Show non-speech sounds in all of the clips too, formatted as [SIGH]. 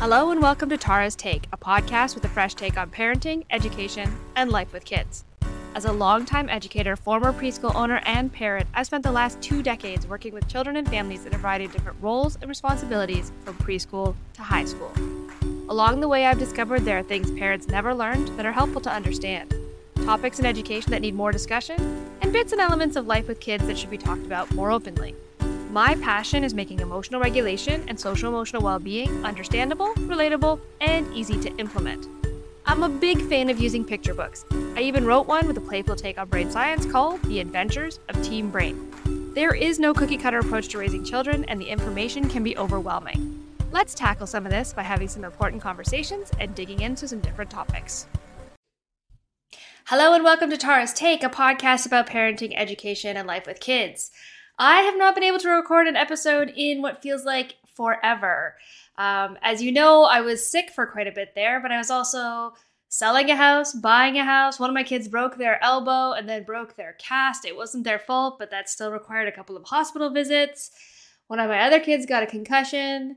Hello and welcome to Tara's Take, a podcast with a fresh take on parenting, education, and life with kids. As a longtime educator, former preschool owner, and parent, I've spent the last two decades working with children and families in a variety of different roles and responsibilities from preschool to high school. Along the way, I've discovered there are things parents never learned that are helpful to understand, topics in education that need more discussion, and bits and elements of life with kids that should be talked about more openly. My passion is making emotional regulation and social emotional well being understandable, relatable, and easy to implement. I'm a big fan of using picture books. I even wrote one with a playful take on brain science called The Adventures of Team Brain. There is no cookie cutter approach to raising children, and the information can be overwhelming. Let's tackle some of this by having some important conversations and digging into some different topics. Hello, and welcome to Tara's Take, a podcast about parenting, education, and life with kids. I have not been able to record an episode in what feels like forever. Um, as you know, I was sick for quite a bit there, but I was also selling a house, buying a house. One of my kids broke their elbow and then broke their cast. It wasn't their fault, but that still required a couple of hospital visits. One of my other kids got a concussion.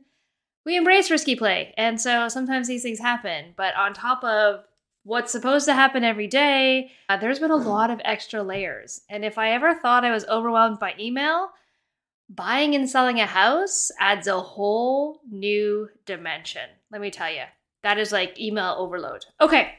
We embrace risky play, and so sometimes these things happen. But on top of what's supposed to happen every day, uh, there's been a lot of extra layers. And if I ever thought I was overwhelmed by email, buying and selling a house adds a whole new dimension. Let me tell you, that is like email overload. Okay.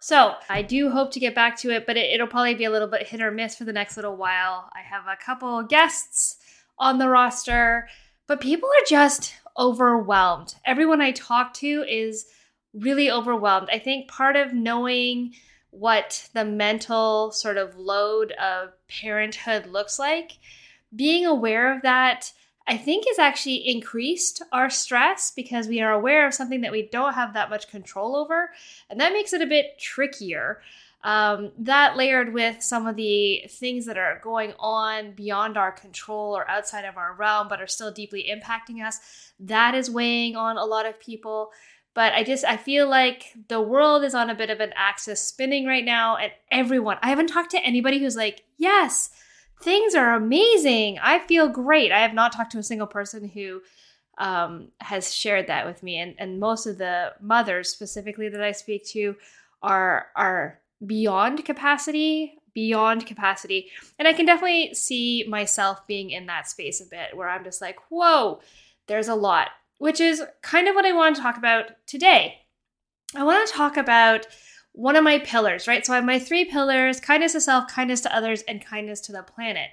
So I do hope to get back to it, but it, it'll probably be a little bit hit or miss for the next little while. I have a couple guests on the roster, but people are just overwhelmed. Everyone I talk to is really overwhelmed. I think part of knowing what the mental sort of load of parenthood looks like, being aware of that, I think has actually increased our stress because we are aware of something that we don't have that much control over. And that makes it a bit trickier. Um, that layered with some of the things that are going on beyond our control or outside of our realm, but are still deeply impacting us, that is weighing on a lot of people. But I just I feel like the world is on a bit of an axis spinning right now, and everyone I haven't talked to anybody who's like, yes, things are amazing. I feel great. I have not talked to a single person who um, has shared that with me, and and most of the mothers specifically that I speak to are are beyond capacity beyond capacity and i can definitely see myself being in that space a bit where i'm just like whoa there's a lot which is kind of what I want to talk about today. I want to talk about one of my pillars, right? So I have my three pillars kindness to self, kindness to others, and kindness to the planet.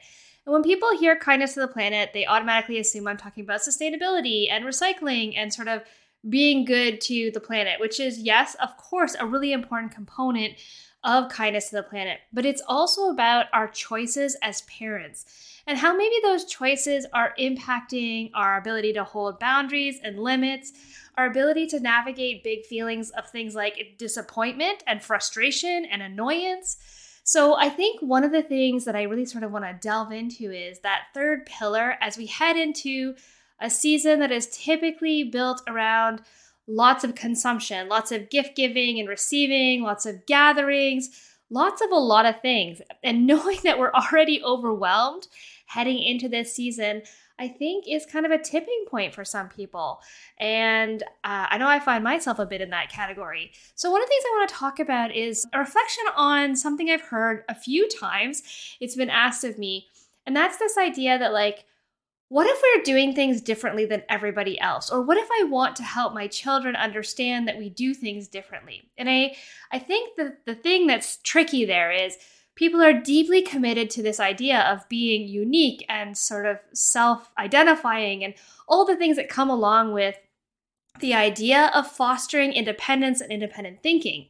And when people hear kindness to the planet, they automatically assume I'm talking about sustainability and recycling and sort of being good to the planet, which is, yes, of course, a really important component of kindness to the planet. But it's also about our choices as parents and how maybe those choices are impacting our ability to hold boundaries and limits, our ability to navigate big feelings of things like disappointment and frustration and annoyance. So, I think one of the things that I really sort of want to delve into is that third pillar as we head into a season that is typically built around lots of consumption, lots of gift giving and receiving, lots of gatherings, lots of a lot of things. And [LAUGHS] knowing that we're already overwhelmed heading into this season, I think is kind of a tipping point for some people. And uh, I know I find myself a bit in that category. So, one of the things I want to talk about is a reflection on something I've heard a few times. It's been asked of me. And that's this idea that, like, what if we're doing things differently than everybody else or what if i want to help my children understand that we do things differently and i i think that the thing that's tricky there is people are deeply committed to this idea of being unique and sort of self identifying and all the things that come along with the idea of fostering independence and independent thinking.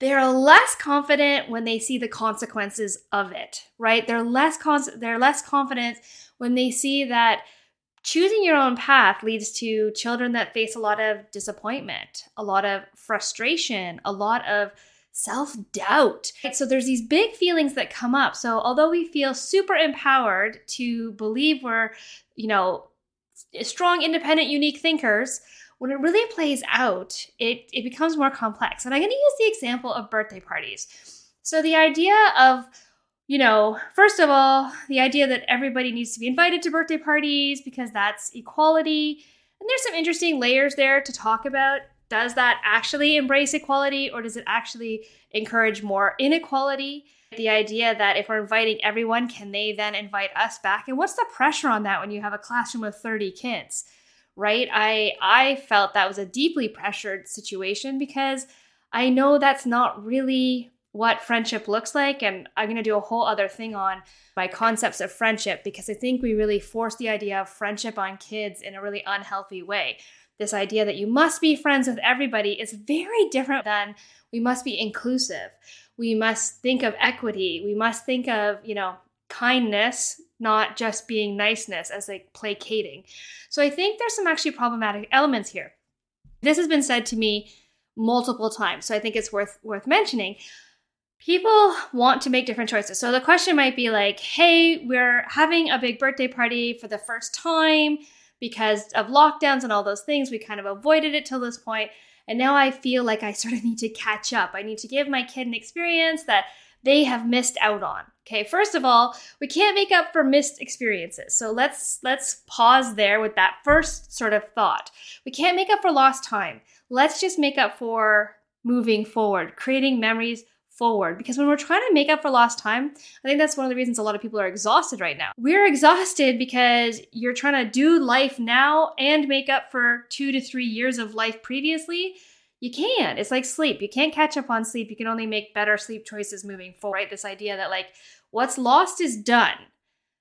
They're less confident when they see the consequences of it, right? They're less con- they're less confident when they see that choosing your own path leads to children that face a lot of disappointment, a lot of frustration, a lot of self doubt. So there's these big feelings that come up. So although we feel super empowered to believe we're, you know, strong, independent, unique thinkers, when it really plays out, it, it becomes more complex. And I'm going to use the example of birthday parties. So the idea of, you know, first of all, the idea that everybody needs to be invited to birthday parties because that's equality And there's some interesting layers there to talk about. Does that actually embrace equality or does it actually encourage more inequality? The idea that if we're inviting everyone, can they then invite us back? And what's the pressure on that when you have a classroom of 30 kids? Right? I I felt that was a deeply pressured situation because I know that's not really what friendship looks like and I'm going to do a whole other thing on my concepts of friendship because I think we really force the idea of friendship on kids in a really unhealthy way. This idea that you must be friends with everybody is very different than we must be inclusive we must think of equity. We must think of, you know, kindness, not just being niceness as like placating. So I think there's some actually problematic elements here. This has been said to me multiple times, so I think it's worth worth mentioning. People want to make different choices. So the question might be like, "Hey, we're having a big birthday party for the first time because of lockdowns and all those things. We kind of avoided it till this. And now I feel like I sort of need to catch up. I need to give my kid an experience that they have missed out on. Okay, first of all, we can't make up for missed experiences. So let's let's pause there with that first sort of thought. We can't make up for lost time. Let's just make up for moving forward, creating memories forward. Because when we're trying to make up for lost time, I think that's one of the reasons a lot of people are exhausted right now. We're exhausted because you're trying to do life now and make up for two to three years of life previously. You can't. It's like sleep. You can't catch up on sleep. You can only make better sleep choices moving forward. Right? This idea that like what's lost is done.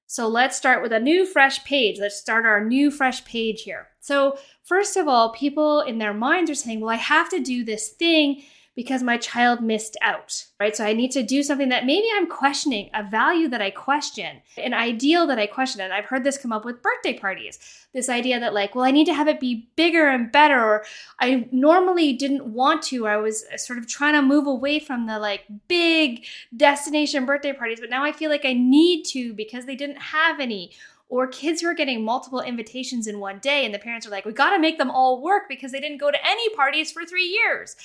So let's start with a new fresh page. Let's start our new fresh page here. So, first of all, people in their minds are saying, well, I have to do this thing because my child missed out, right? So I need to do something that maybe I'm questioning, a value that I question, an ideal that I question. And I've heard this come up with birthday parties. This idea that, like, well, I need to have it be bigger and better, or I normally didn't want to. I was uh, sort of trying to move away from the like big destination birthday parties, but now I feel like I need to because they didn't have any or kids who are getting multiple invitations in one day and the parents are like we got to make them all work because they didn't go to any parties for 3 years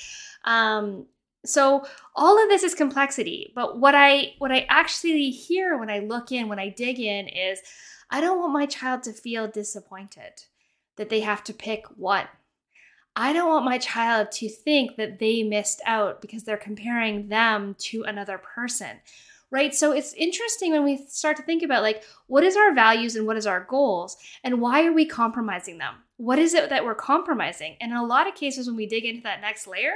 um, so all of this is complexity, but what I what I actually hear when I look in, when I dig in is I don't want my child to feel disappointed that they have to pick one. I don't want my child to think that they missed out because they're comparing them to another person. Right? So it's interesting when we start to think about like what is our values and what is our goals and why are we compromising them? What is it that we're compromising? And in a lot of cases when we dig into that next layer,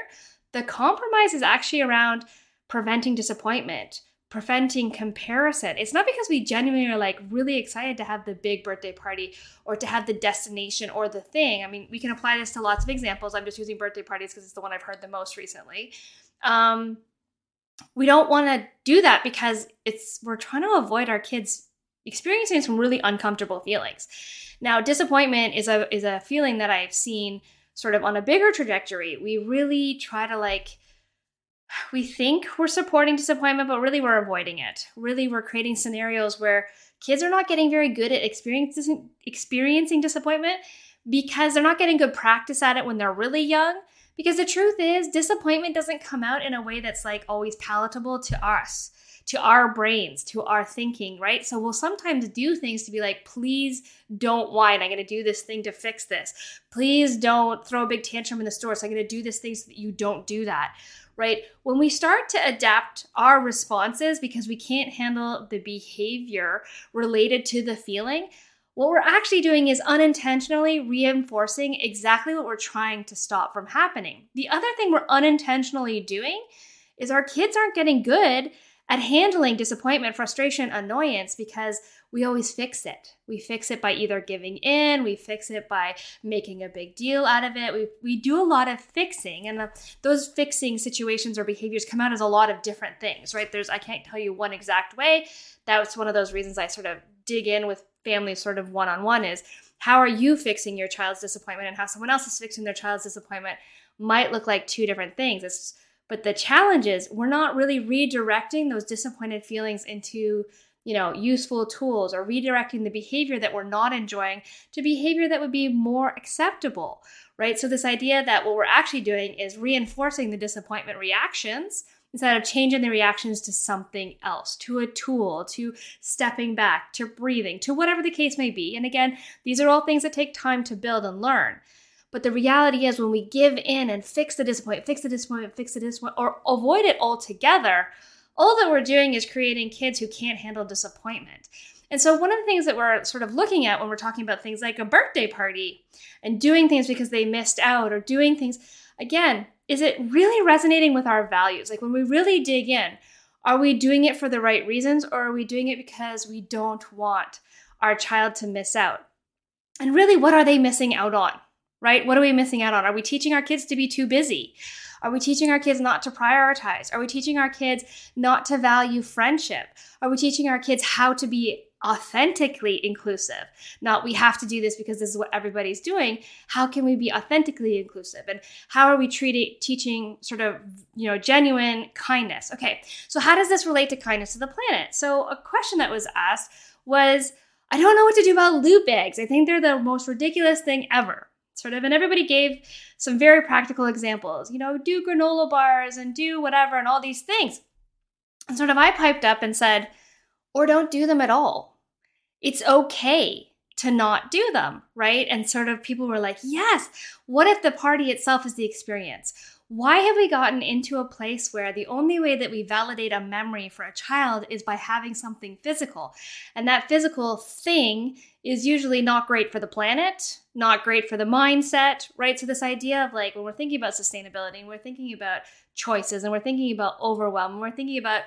the compromise is actually around preventing disappointment, preventing comparison. It's not because we genuinely are like really excited to have the big birthday party or to have the destination or the thing. I mean, we can apply this to lots of examples. I'm just using birthday parties because it's the one I've heard the most recently. Um, we don't want to do that because it's we're trying to avoid our kids experiencing some really uncomfortable feelings. Now, disappointment is a is a feeling that I've seen sort of on a bigger trajectory, we really try to like, we think we're supporting disappointment, but really we're avoiding it. Really, we're creating scenarios where kids are not getting very good at experiencing, experiencing disappointment because they're not getting good practice at it when they're really young. Because the truth is, disappointment doesn't come out in a way that's like always palatable to us to our brains, to our thinking, right? So we'll sometimes do things to be like, please don't whine. I'm going to do this thing to fix this. Please don't throw a big tantrum in the store. So I'm going to do this thing so that you don't do that, right? When we start to adapt our responses because we can't handle the behavior related to the feeling, what we're actually doing is unintentionally reinforcing exactly what we're trying to stop from happening. The other thing we're unintentionally doing is our kids aren't getting good at handling disappointment, frustration, annoyance because we always fix it. We fix it by either giving in, we fix it by making a big deal out of it. We, we do a lot of fixing, and the, those fixing situations or behaviors come out as a lot of different things, right? There's, I can't tell you one exact way. That's one of those reasons I sort of dig in with families sort of one on one is how are you fixing your child's disappointment and how someone else is fixing their child's disappointment might look like two different things. It's but the challenge is we're not really redirecting those disappointed feelings into, you know, useful tools or redirecting the behavior that we're not enjoying to behavior that would be more acceptable, right? So this idea that what we're actually doing is reinforcing the disappointment reactions instead of changing the reactions to something else, to a tool, to stepping back, to breathing, to whatever the case may be. And again, these are all things that take time to build and learn. But the reality is, when we give in and fix the disappointment, fix the disappointment, fix the disappointment, or avoid it altogether, all that we're doing is creating kids who can't handle disappointment. And so, one of the things that we're sort of looking at when we're talking about things like a birthday party and doing things because they missed out or doing things, again, is it really resonating with our values? Like when we really dig in, are we doing it for the right reasons or are we doing it because we don't want our child to miss out? And really, what are they missing out on? Right? What are we missing out on? Are we teaching our kids to be too busy? Are we teaching our kids not to prioritize? Are we teaching our kids not to value friendship? Are we teaching our kids how to be authentically inclusive. Not we have to do this because this is what everybody's doing. How can we be authentically inclusive? And how are we treating teaching sort of, you know, genuine kindness? Okay. So how does this relate to kindness to the planet? So a question that was asked was I don't know what to do about loot bags. I think they're the most ridiculous thing ever. Sort of, and everybody gave some very practical examples. You know, do granola bars and do whatever and all these things. And sort of, I piped up and said, or don't do them at all. It's okay to not do them, right? And sort of people were like, yes, what if the party itself is the experience? Why have we gotten into a place where the only way that we validate a memory for a child is by having something physical? And that physical thing is usually not great for the planet, not great for the mindset, right? So, this idea of like when we're thinking about sustainability and we're thinking about choices and we're thinking about overwhelm and we're thinking about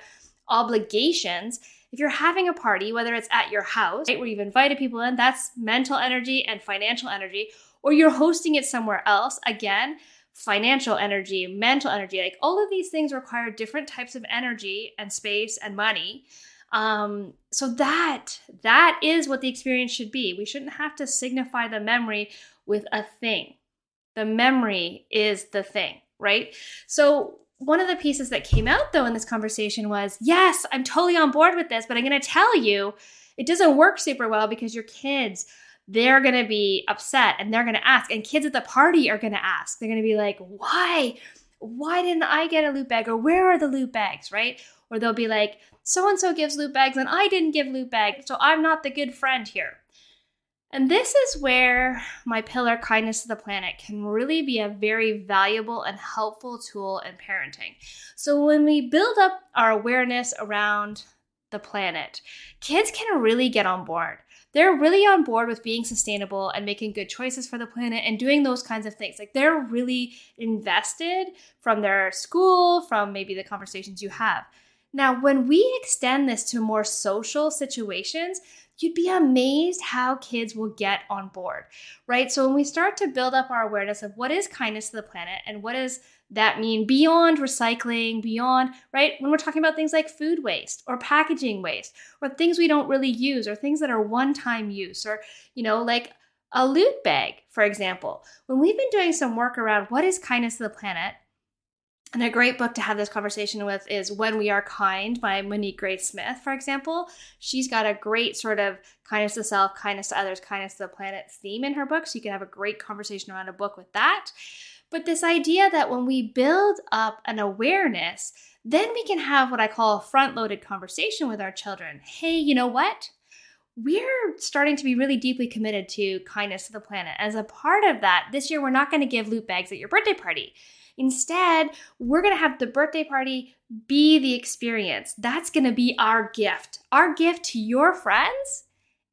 obligations, if you're having a party, whether it's at your house, right, where you've invited people in, that's mental energy and financial energy, or you're hosting it somewhere else, again, financial energy, mental energy, like all of these things require different types of energy and space and money. Um, so that that is what the experience should be. We shouldn't have to signify the memory with a thing. The memory is the thing, right? So one of the pieces that came out though in this conversation was yes, I'm totally on board with this, but I'm going to tell you it doesn't work super well because your kids they're going to be upset and they're going to ask and kids at the party are going to ask. They're going to be like, "Why? Why didn't I get a loot bag or where are the loot bags?" right? Or they'll be like, "So and so gives loot bags and I didn't give loot bags, so I'm not the good friend here." And this is where my pillar, kindness to the planet, can really be a very valuable and helpful tool in parenting. So, when we build up our awareness around the planet, kids can really get on board. They're really on board with being sustainable and making good choices for the planet and doing those kinds of things. Like they're really invested from their school, from maybe the conversations you have. Now, when we extend this to more social situations, you'd be amazed how kids will get on board, right? So when we start to build up our awareness of what is kindness to the planet and what does that mean beyond recycling, beyond, right? When we're talking about things like food waste or packaging waste or things we don't really use or things that are one time use or, you know, like a loot bag, for example. When we've been doing some work around what is kindness to the planet, and a great book to have this conversation with is When We Are Kind by Monique Gray Smith, for example. She's got a great sort of kindness to self, kindness to others, kindness to the planet theme in her book. So you can have a great conversation around a book with that. But this idea that when we build up an awareness, then we can have what I call a front loaded conversation with our children. Hey, you know what? We're starting to be really deeply committed to kindness to the planet. As a part of that, this year we're not going to give loot bags at your birthday party Instead, we're going to have the birthday party be the experience. That's going to be our gift. Our gift to your friends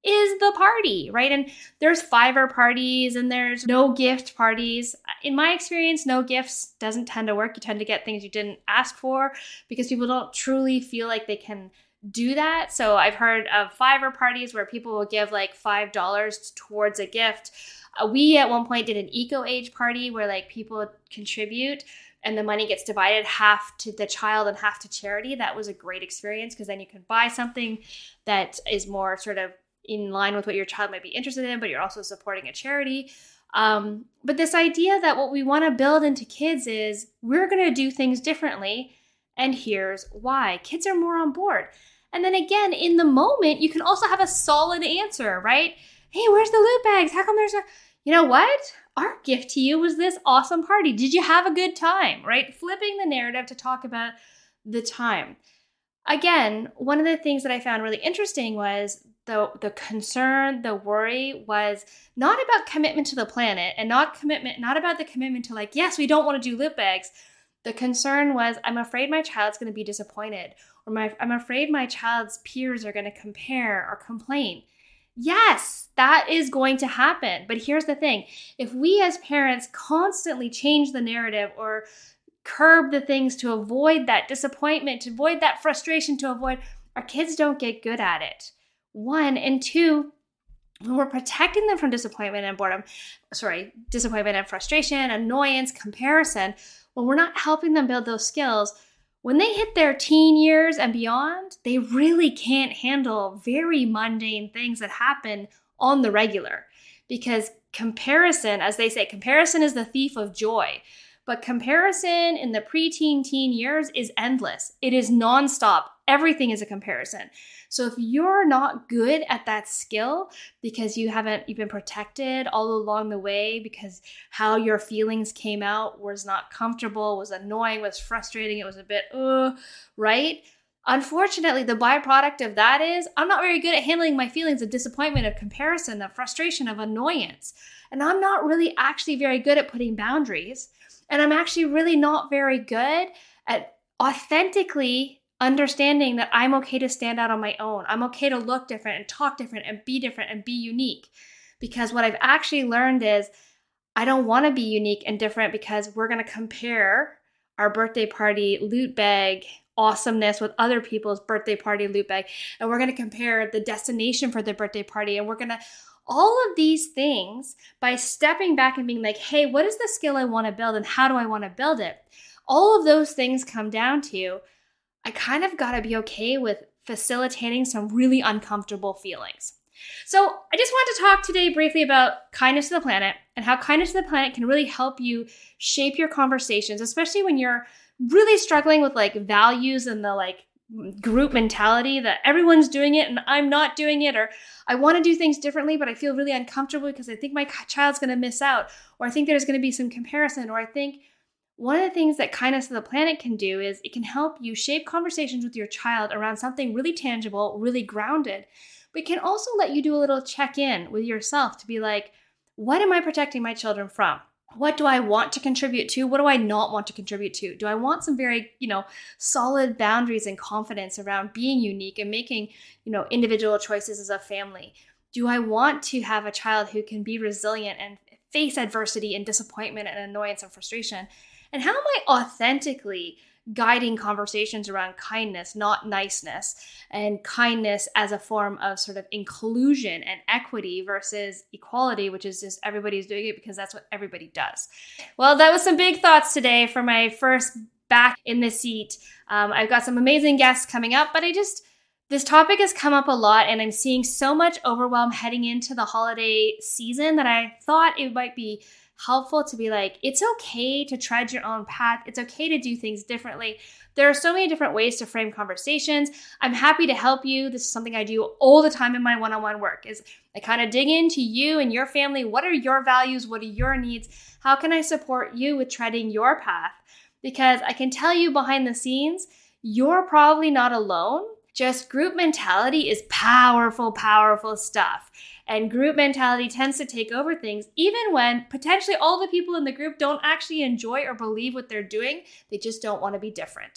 is the party, right? And there's fiver parties and there's no gift parties. In my experience, no gifts doesn't tend to work. You tend to get things you didn't ask for because people don't truly feel like they can do that. So I've heard of fiver parties where people will give like $5 towards a gift we at one point did an ECHOage party where like people contribute and the money gets divided half to the child and half to charity. That was a great experience because then you can buy something that is more sort of in line with what your child might be interested in, but you're also supporting a charity. Um, but this idea that what we want to build into kids is we're going to do things differently, and here's why. Kids are more on board. And then again, in the moment, you can also have a solid answer, right? Hey, where's the loot bags? How come there's a you know what? Our gift to you was this awesome party. Did you have a good time? Right? Flipping the narrative to talk about the time. Again, one of the things that I found really interesting was the the concern, the worry was not about commitment to the planet and not commitment not about the commitment to like, yes, we don't want to do lip bags. The concern was I'm afraid my child's going to be disappointed or my, I'm afraid my child's peers are going to compare or complain. Yes, that is going to happen. But here's the thing if we as parents constantly change the narrative or curb the things to avoid that disappointment, to avoid that frustration, to avoid our kids don't get good at it. One, and two, when we're protecting them from disappointment and boredom, sorry, disappointment and frustration, annoyance, comparison, when we're not helping them build those skills, when they hit their teen years and beyond, they really can't handle very mundane things that happen on the regular. Because comparison, as they say, comparison is the thief of joy. But comparison in the preteen teen years is endless. It is nonstop. Everything is a comparison. So if you're not good at that skill because you haven't you've been protected all along the way because how your feelings came out was not comfortable, was annoying, was frustrating, it was a bit uh, right? Unfortunately, the byproduct of that is I'm not very good at handling my feelings of disappointment, of comparison, of frustration, of annoyance. And I'm not really actually very good at putting boundaries. And I'm actually really not very good at authentically understanding that I'm okay to stand out on my own. I'm okay to look different and talk different and be different and be unique. Because what I've actually learned is I don't want to be unique and different because we're going to compare our birthday party loot bag awesomeness with other people's birthday party loot bag. And we're going to compare the destination for the birthday party. And we're going to, all of these things by stepping back and being like, hey, what is the skill I want to build and how do I want to build it? All of those things come down to I kind of got to be okay with facilitating some really uncomfortable feelings. So, I just want to talk today briefly about kindness to the planet and how kindness to the planet can really help you shape your conversations, especially when you're really struggling with like values and the like group mentality that everyone's doing it and I'm not doing it, or I want to do things differently, but I feel really uncomfortable because I think my child's going to miss out, or I think there's going to be some comparison, or I think one of the things that kindness of the planet can do is it can help you shape conversations with your child around something really tangible, really grounded, but it can also let you do a little check in with yourself to be like, what am I protecting my children from? What do I want to contribute to? What do I not want to contribute to? Do I want some very, you know, solid boundaries and confidence around being unique and making, you know, individual choices as a family? Do I want to have a child who can be resilient and face adversity and disappointment and annoyance and frustration and how am I authentically guiding conversations around kindness, not niceness, and kindness as a form of sort of inclusion and equity versus equality, which is just everybody's doing it because that's what everybody does. Well, that was some big thoughts today for my first back in the seat. Um, I've got some amazing guests coming up, but I just, this topic has come up a lot, and I'm seeing so much overwhelm heading into the holiday season that I thought it might be helpful to be like, it's okay to tread your own path. It's okay to do things differently. There are so many different ways to frame conversations. I'm happy to help you. This is something I do all the time in my one-on-one work is I kind of dig into you and your family. What are your values? What are your needs? How can I support you with treading your path? Because I can tell you behind the scenes, you're probably not alone. Just group mentality is powerful, powerful stuff. And group mentality tends to take over things, even when potentially all the people in the group don't actually enjoy or believe what they're doing. They just don't want to be different.